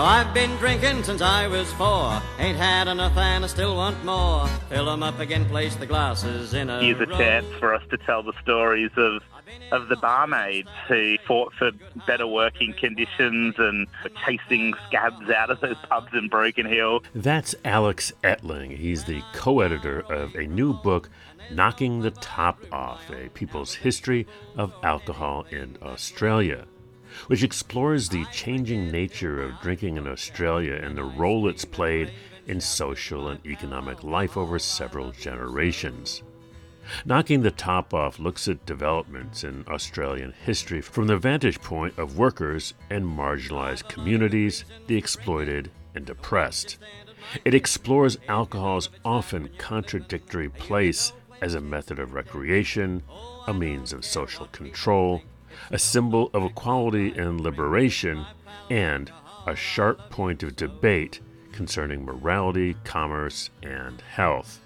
Now I've been drinking since I was four. Ain't had enough and I still want more. Fill 'em up again, place the glasses in a Here's a row. chance for us to tell the stories of of the barmaids who fought for better working conditions and were chasing scabs out of those pubs in Broken Hill. That's Alex Ettling. He's the co editor of a new book, Knocking the Top Off A People's History of Alcohol in Australia, which explores the changing nature of drinking in Australia and the role it's played in social and economic life over several generations. Knocking the Top Off looks at developments in Australian history from the vantage point of workers and marginalized communities, the exploited and oppressed. It explores alcohol's often contradictory place as a method of recreation, a means of social control, a symbol of equality and liberation, and a sharp point of debate concerning morality, commerce, and health.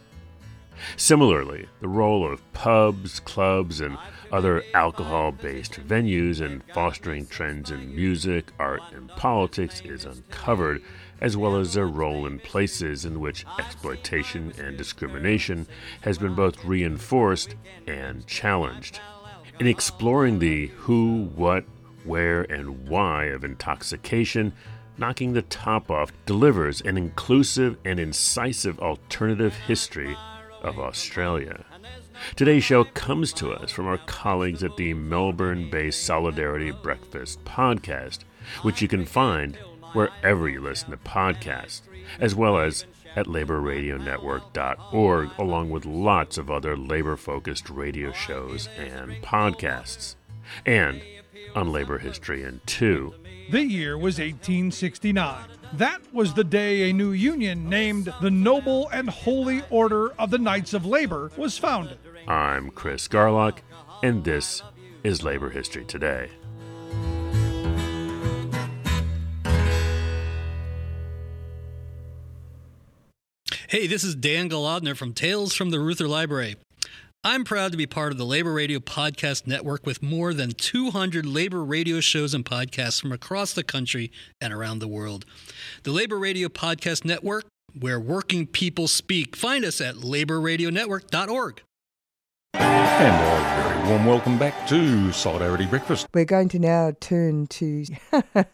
Similarly, the role of pubs, clubs, and other alcohol based venues in fostering trends in music, art, and politics is uncovered, as well as their role in places in which exploitation and discrimination has been both reinforced and challenged. In exploring the who, what, where, and why of intoxication, Knocking the Top Off delivers an inclusive and incisive alternative history of Australia. Today's show comes to us from our colleagues at the Melbourne based Solidarity Breakfast podcast, which you can find wherever you listen to podcasts, as well as at laborradionetwork.org, along with lots of other labor focused radio shows and podcasts, and on labor history in two. The year was 1869. That was the day a new union named the Noble and Holy Order of the Knights of Labor was founded. I'm Chris Garlock, and this is Labor History Today. Hey, this is Dan Golodner from Tales from the Reuther Library. I'm proud to be part of the Labor Radio Podcast Network with more than 200 labor radio shows and podcasts from across the country and around the world. The Labor Radio Podcast Network, where working people speak. Find us at laborradionetwork.org. And a very warm welcome back to Solidarity Breakfast. We're going to now turn to uh,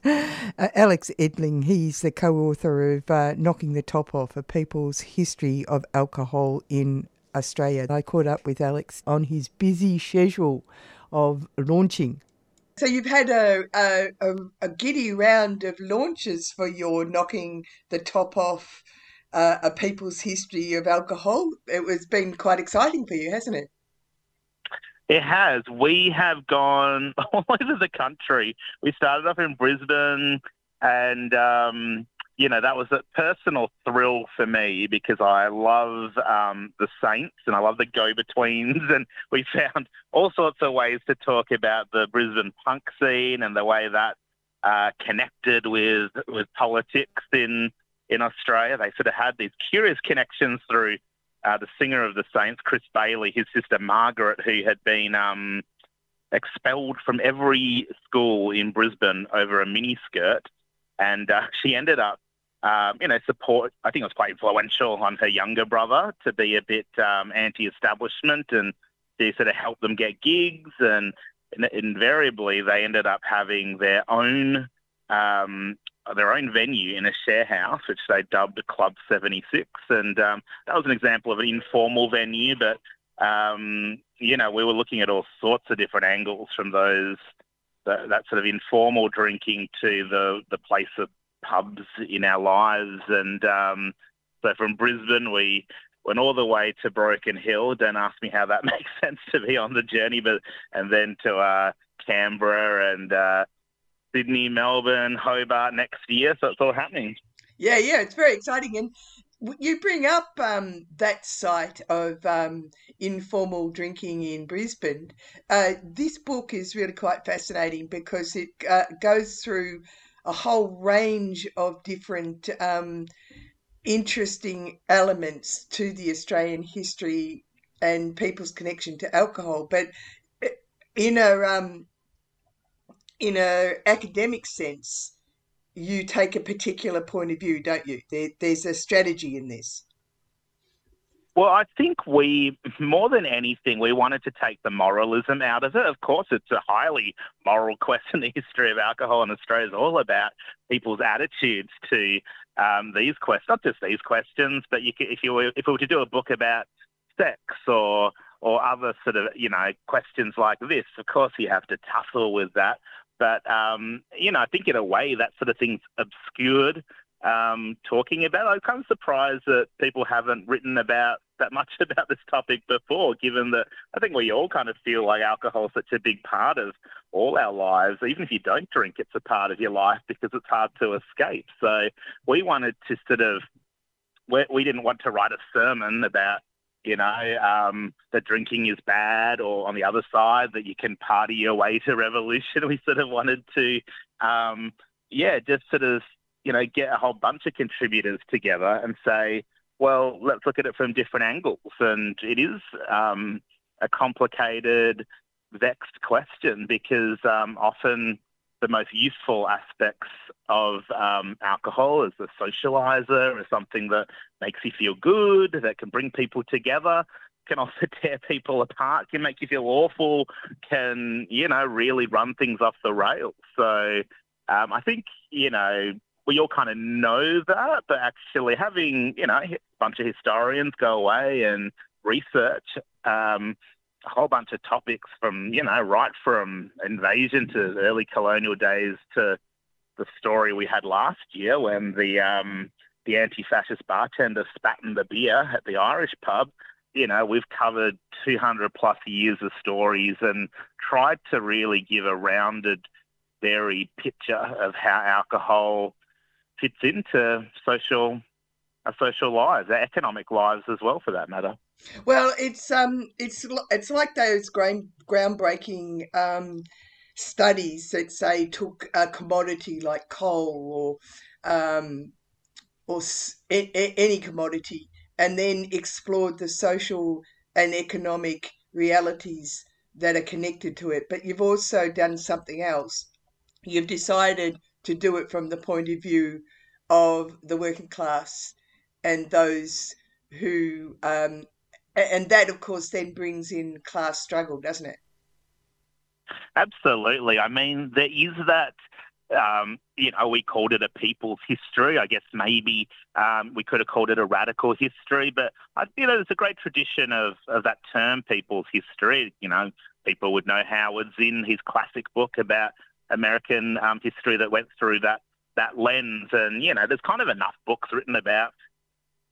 Alex Ettling. He's the co author of uh, Knocking the Top Off A People's History of Alcohol in Australia. I caught up with Alex on his busy schedule of launching. So you've had a, a, a, a giddy round of launches for your Knocking the Top Off uh, A People's History of Alcohol. It was been quite exciting for you, hasn't it? It has. We have gone all over the country. We started off in Brisbane, and um, you know that was a personal thrill for me because I love um, the Saints and I love the go-betweens, and we found all sorts of ways to talk about the Brisbane punk scene and the way that uh, connected with with politics in in Australia. They sort of had these curious connections through uh, the singer of the Saints, Chris Bailey, his sister Margaret, who had been um, expelled from every school in Brisbane over a miniskirt, and uh, she ended up, um, you know, support. I think it was quite influential on her younger brother to be a bit um, anti-establishment and to sort of help them get gigs, and invariably they ended up having their own. Um, their own venue in a share house, which they dubbed Club 76. And um, that was an example of an informal venue, but, um, you know, we were looking at all sorts of different angles from those, that, that sort of informal drinking to the, the place of pubs in our lives. And um, so from Brisbane, we went all the way to Broken Hill. Don't ask me how that makes sense to be on the journey, but, and then to uh, Canberra and, uh, Sydney, Melbourne, Hobart next year. So it's all happening. Yeah, yeah, it's very exciting. And you bring up um, that site of um, informal drinking in Brisbane. Uh, this book is really quite fascinating because it uh, goes through a whole range of different um, interesting elements to the Australian history and people's connection to alcohol. But in a um, in a academic sense, you take a particular point of view, don't you? There, there's a strategy in this. Well, I think we, more than anything, we wanted to take the moralism out of it. Of course, it's a highly moral question. The history of alcohol in Australia is all about people's attitudes to um, these questions, not just these questions, but you, if you were, if we were to do a book about sex or or other sort of you know questions like this, of course you have to tussle with that. But um, you know, I think in a way that sort of thing's obscured um, talking about. I'm kind of surprised that people haven't written about that much about this topic before, given that I think we all kind of feel like alcohol is such a big part of all our lives. Even if you don't drink, it's a part of your life because it's hard to escape. So we wanted to sort of, we, we didn't want to write a sermon about you know, um, that drinking is bad, or on the other side, that you can party your way to revolution. We sort of wanted to, um, yeah, just sort of you know, get a whole bunch of contributors together and say, well, let's look at it from different angles. And it is um, a complicated, vexed question because um, often the most useful aspects of um, alcohol as a socializer, as something that makes you feel good, that can bring people together, can also tear people apart, can make you feel awful, can, you know, really run things off the rails. So um, I think, you know, we all kind of know that, but actually having, you know, a bunch of historians go away and research um, a whole bunch of topics from, you know, right from invasion to early colonial days to the story we had last year when the um, the anti-fascist bartender spat in the beer at the Irish pub. You know, we've covered 200 plus years of stories and tried to really give a rounded, varied picture of how alcohol fits into social our social lives, our economic lives as well, for that matter. Well, it's um, it's it's like those ground groundbreaking um, studies that say took a commodity like coal or um, or any commodity and then explored the social and economic realities that are connected to it. But you've also done something else. You've decided to do it from the point of view of the working class and those who, um, and that of course then brings in class struggle, doesn't it? Absolutely. I mean, there is that. Um, you know, we called it a people's history. I guess maybe um, we could have called it a radical history, but I, you know, there's a great tradition of, of that term, people's history. You know, people would know Howard Zinn his classic book about American um, history that went through that that lens. And you know, there's kind of enough books written about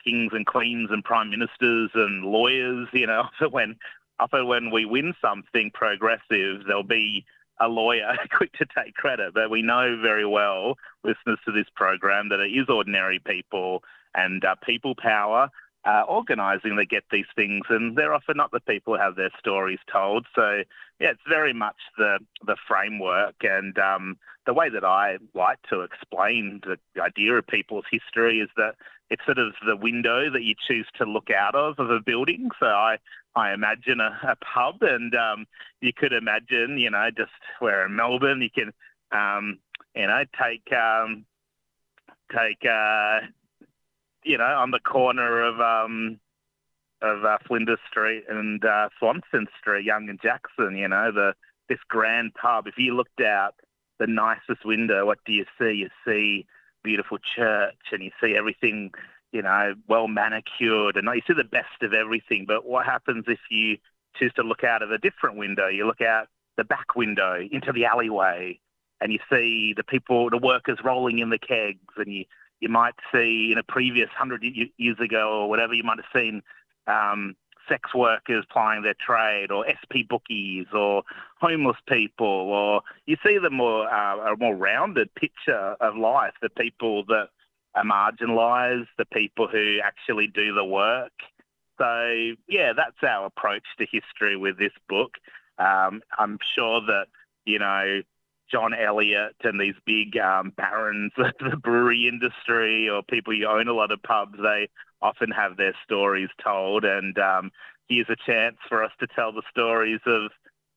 kings and queens and prime ministers and lawyers. You know, so when often when we win something progressive, there'll be a lawyer quick to take credit. But we know very well, listeners to this program, that it is ordinary people and uh, people power uh, organising that get these things, and they're often not the people who have their stories told. So, yeah, it's very much the the framework and um, the way that I like to explain the idea of people's history is that it's sort of the window that you choose to look out of of a building. So I I imagine a, a pub, and um, you could imagine, you know, just where in Melbourne, you can, um, you know, take um, take. Uh, you know, on the corner of um, of uh, Flinders Street and uh, Swanston Street, Young and Jackson. You know, the this grand pub. If you looked out the nicest window, what do you see? You see beautiful church, and you see everything, you know, well manicured, and you see the best of everything. But what happens if you choose to look out of a different window? You look out the back window into the alleyway, and you see the people, the workers rolling in the kegs, and you you might see in a previous hundred years ago or whatever, you might have seen um, sex workers plying their trade, or SP bookies, or homeless people, or you see the more uh, a more rounded picture of life, the people that are marginalised, the people who actually do the work. So yeah, that's our approach to history with this book. Um, I'm sure that you know John Elliott and these big um, barons of the brewery industry or people who own a lot of pubs, they often have their stories told. And um, here's a chance for us to tell the stories of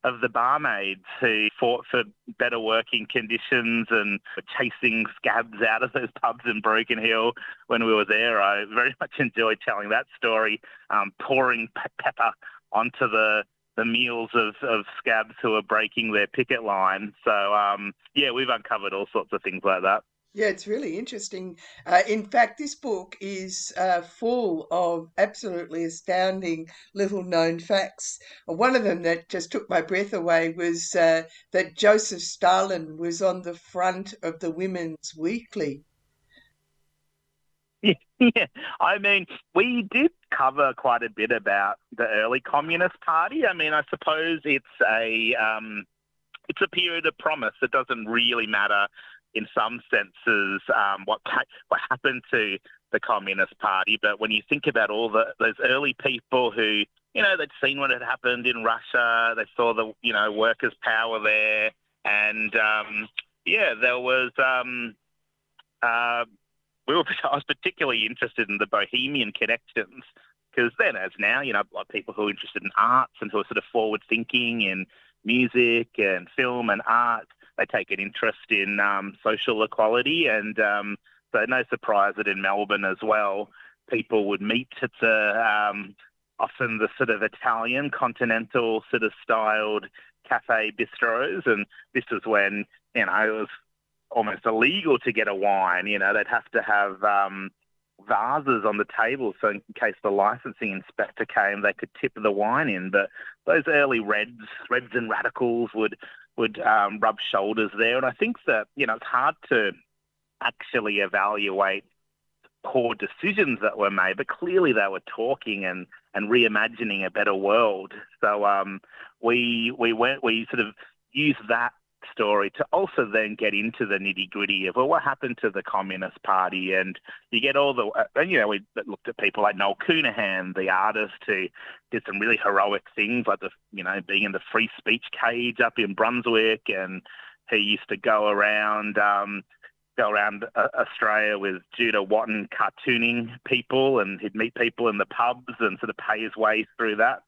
of the barmaids who fought for better working conditions and chasing scabs out of those pubs in Broken Hill when we were there. I very much enjoyed telling that story, um, pouring pepper onto the the meals of, of scabs who are breaking their picket line. So, um, yeah, we've uncovered all sorts of things like that. Yeah, it's really interesting. Uh, in fact, this book is uh, full of absolutely astounding little known facts. One of them that just took my breath away was uh, that Joseph Stalin was on the front of the Women's Weekly. Yeah, I mean, we did cover quite a bit about the early Communist Party. I mean, I suppose it's a um, it's a period of promise. It doesn't really matter in some senses um, what what happened to the Communist Party. But when you think about all the those early people who you know they'd seen what had happened in Russia, they saw the you know workers' power there, and um, yeah, there was. Um, uh, we were, I was particularly interested in the bohemian connections because then, as now, you know, like people who are interested in arts and who are sort of forward thinking in music and film and art they take an interest in um, social equality, and um, so no surprise that in Melbourne as well, people would meet at the um, often the sort of Italian continental sort of styled cafe bistros, and this was when you know it was almost illegal to get a wine. You know, they'd have to have um, vases on the table so in case the licensing inspector came, they could tip the wine in. But those early Reds, Reds and Radicals would would um, rub shoulders there. And I think that, you know, it's hard to actually evaluate poor decisions that were made, but clearly they were talking and, and reimagining a better world. So um, we we went we sort of used that story to also then get into the nitty gritty of well, what happened to the Communist Party, and you get all the uh, and you know we looked at people like Noel Counihan, the artist who did some really heroic things like the you know being in the free speech cage up in Brunswick, and he used to go around. Um, go around uh, Australia with Judah Waten cartooning people, and he'd meet people in the pubs and sort of pay his way through that.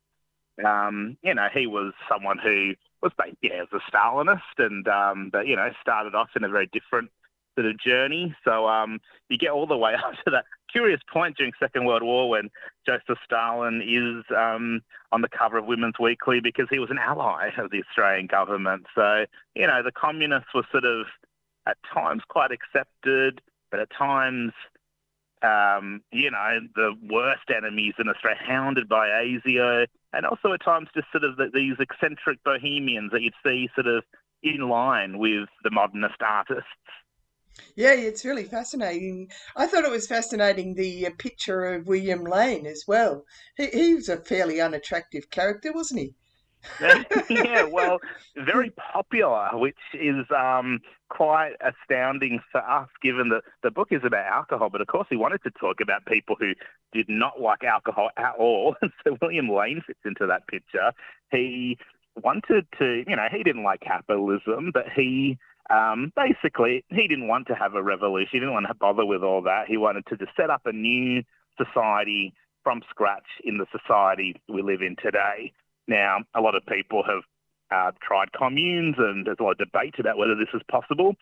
Um, you know, he was someone who was yeah, as a Stalinist, and um, but you know, started off in a very different sort of journey. So um, you get all the way up to that curious point during Second World War when Joseph Stalin is um, on the cover of Women's Weekly because he was an ally of the Australian government. So you know, the communists were sort of at times quite accepted, but at times um, you know, the worst enemies in Australia, hounded by ASIO, and also at times just sort of the, these eccentric bohemians that you'd see sort of in line with the modernist artists. Yeah, it's really fascinating. I thought it was fascinating the uh, picture of William Lane as well. He, he was a fairly unattractive character, wasn't he? yeah, well, very popular, which is um, quite astounding for us, given that the book is about alcohol. But of course, he wanted to talk about people who did not like alcohol at all. so William Lane fits into that picture. He wanted to, you know, he didn't like capitalism, but he um, basically he didn't want to have a revolution. He didn't want to bother with all that. He wanted to just set up a new society from scratch in the society we live in today. Now, a lot of people have uh, tried communes, and there's a lot of debate about whether this is possible.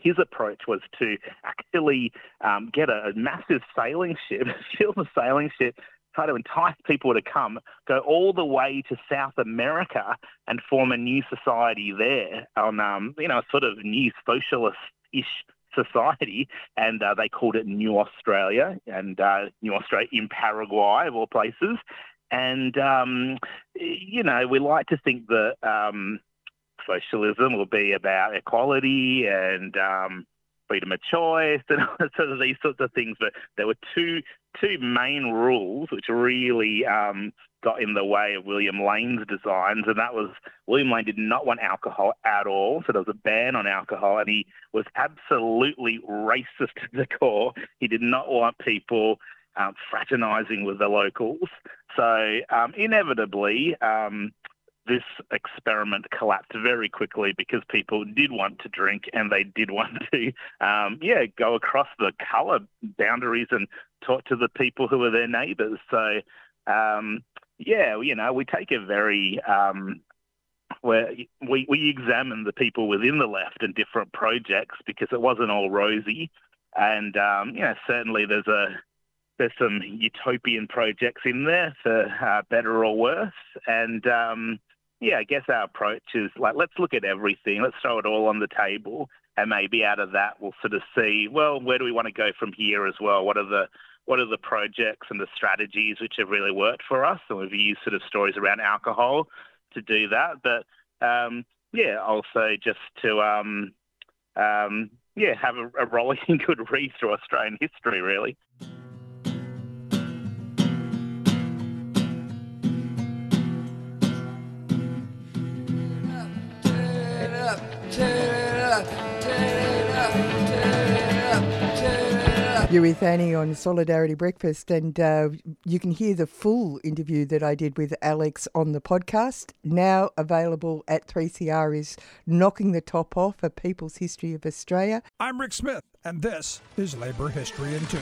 His approach was to actually um, get a, a massive sailing ship, fill the sailing ship, try to entice people to come, go all the way to South America and form a new society there on, um, you know, a sort of new socialist-ish society, and uh, they called it New Australia, and uh, New Australia in Paraguay, of all places. And, um, you know, we like to think that um, socialism will be about equality and um, freedom of choice and sort of these sorts of things. But there were two two main rules which really um, got in the way of William Lane's designs, and that was William Lane did not want alcohol at all, so there was a ban on alcohol, and he was absolutely racist to the core. He did not want people um, fraternising with the locals. So um, inevitably, um, this experiment collapsed very quickly because people did want to drink and they did want to, um, yeah, go across the colour boundaries and talk to the people who are their neighbours. So, um, yeah, you know, we take a very um, where we, we examined the people within the left and different projects because it wasn't all rosy. And, um, you know, certainly there's a there's some utopian projects in there for uh, better or worse. And, um, yeah, I guess our approach is like, let's look at everything. Let's throw it all on the table. And maybe out of that, we'll sort of see, well, where do we want to go from here as well? What are the what are the projects and the strategies which have really worked for us? And we've used sort of stories around alcohol to do that. But um, yeah, also just to um, um, yeah have a, a rolling good read through Australian history, really. You're with Annie on Solidarity Breakfast, and uh, you can hear the full interview that I did with Alex on the podcast. Now available at 3CR is Knocking the Top Off A People's History of Australia. I'm Rick Smith, and this is Labor History in Two.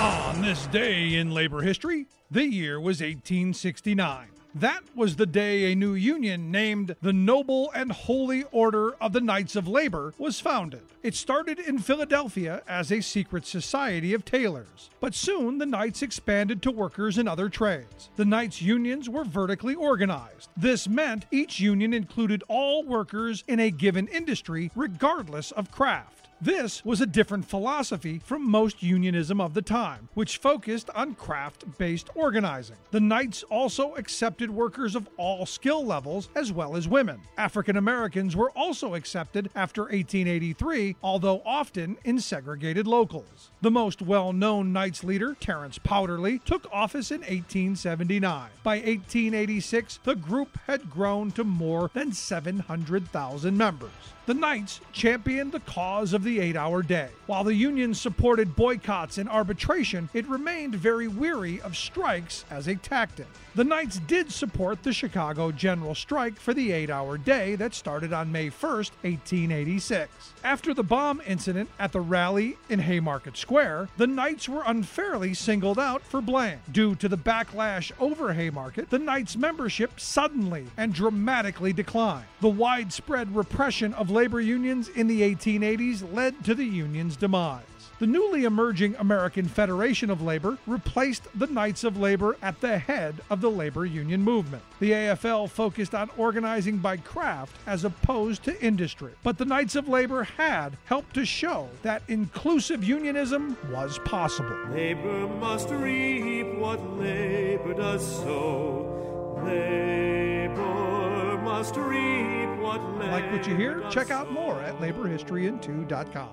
On this day in labor history, the year was 1869. That was the day a new union named the Noble and Holy Order of the Knights of Labor was founded. It started in Philadelphia as a secret society of tailors, but soon the Knights expanded to workers in other trades. The Knights' unions were vertically organized. This meant each union included all workers in a given industry, regardless of craft. This was a different philosophy from most unionism of the time, which focused on craft based organizing. The Knights also accepted workers of all skill levels as well as women. African Americans were also accepted after 1883, although often in segregated locals. The most well known Knights leader, Terence Powderly, took office in 1879. By 1886, the group had grown to more than 700,000 members. The Knights championed the cause of the eight hour day. While the Union supported boycotts and arbitration, it remained very weary of strikes as a tactic. The Knights did support the Chicago General Strike for the eight hour day that started on May 1, 1886. After the bomb incident at the rally in Haymarket Square, the Knights were unfairly singled out for blame. Due to the backlash over Haymarket, the Knights' membership suddenly and dramatically declined. The widespread repression of labor unions in the 1880s led to the union's demise. The newly emerging American Federation of Labor replaced the Knights of Labor at the head of the labor union movement. The AFL focused on organizing by craft as opposed to industry, but the Knights of Labor had helped to show that inclusive unionism was possible. Labor must reap what labor does sow. Labor must reap what labor Like what you hear? Check out more at laborhistoryin2.com.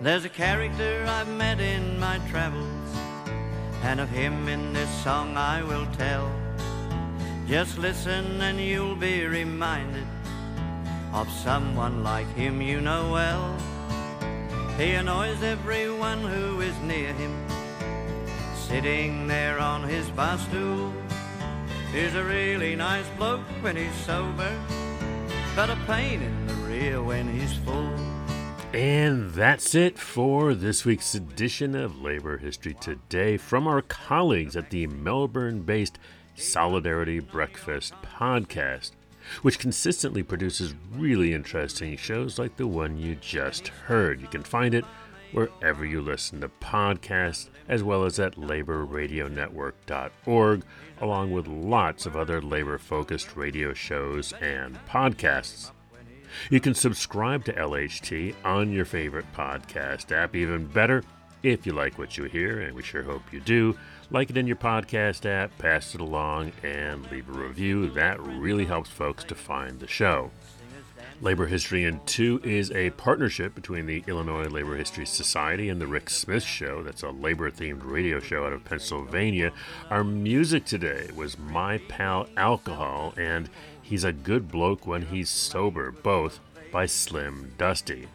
There's a character I've met in my travels, and of him in this song I will tell. Just listen and you'll be reminded of someone like him you know well. He annoys everyone who is near him, sitting there on his bar stool. He's a really nice bloke when he's sober, but a pain in the rear when he's full. And that's it for this week's edition of Labor History Today from our colleagues at the Melbourne based Solidarity Breakfast podcast, which consistently produces really interesting shows like the one you just heard. You can find it wherever you listen to podcasts, as well as at laborradionetwork.org, along with lots of other labor focused radio shows and podcasts. You can subscribe to LHT on your favorite podcast app. Even better, if you like what you hear, and we sure hope you do, like it in your podcast app, pass it along, and leave a review. That really helps folks to find the show. Labor History in Two is a partnership between the Illinois Labor History Society and The Rick Smith Show. That's a labor themed radio show out of Pennsylvania. Our music today was My Pal Alcohol and He's a Good Bloke When He's Sober, both by Slim Dusty.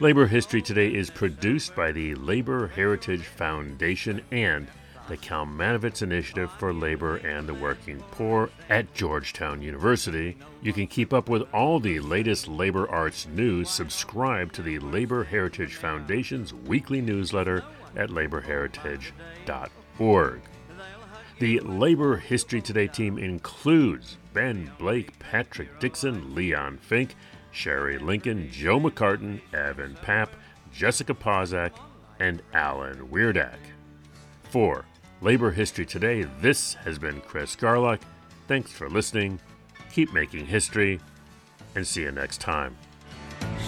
Labor History Today is produced by the Labor Heritage Foundation and the Kalmanovitz Initiative for Labor and the Working Poor at Georgetown University. You can keep up with all the latest labor arts news. Subscribe to the Labor Heritage Foundation's weekly newsletter at laborheritage.org. The Labor History Today team includes Ben Blake, Patrick Dixon, Leon Fink, Sherry Linkon, Joe McCartin, Evan Papp, Jessica Pozak, and Alan Wierdak. For Labor History Today, this has been Chris Garlock. Thanks for listening. Keep making history, and see you next time.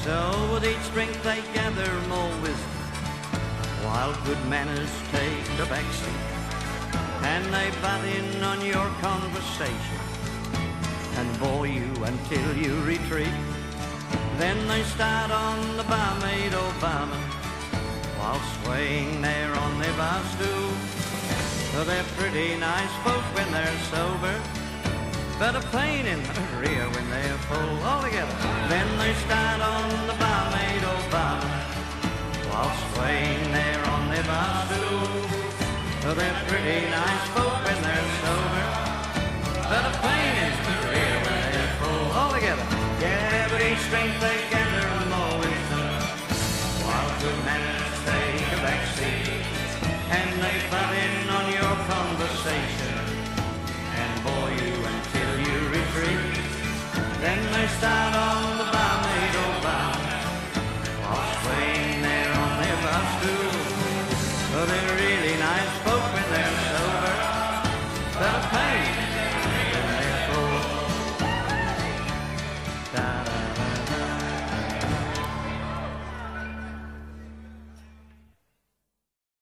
So with each strength they gather more wisdom, while good manners take the backseat, and they butt in on your conversation you until you retreat. Then they start on the barmaid Obama while swaying there on their bar stool. So they're pretty nice folk when they're sober, but a pain in the rear when they're full altogether. Then they start on the barmaid Obama while swaying there on their bar stool. So they're pretty nice folk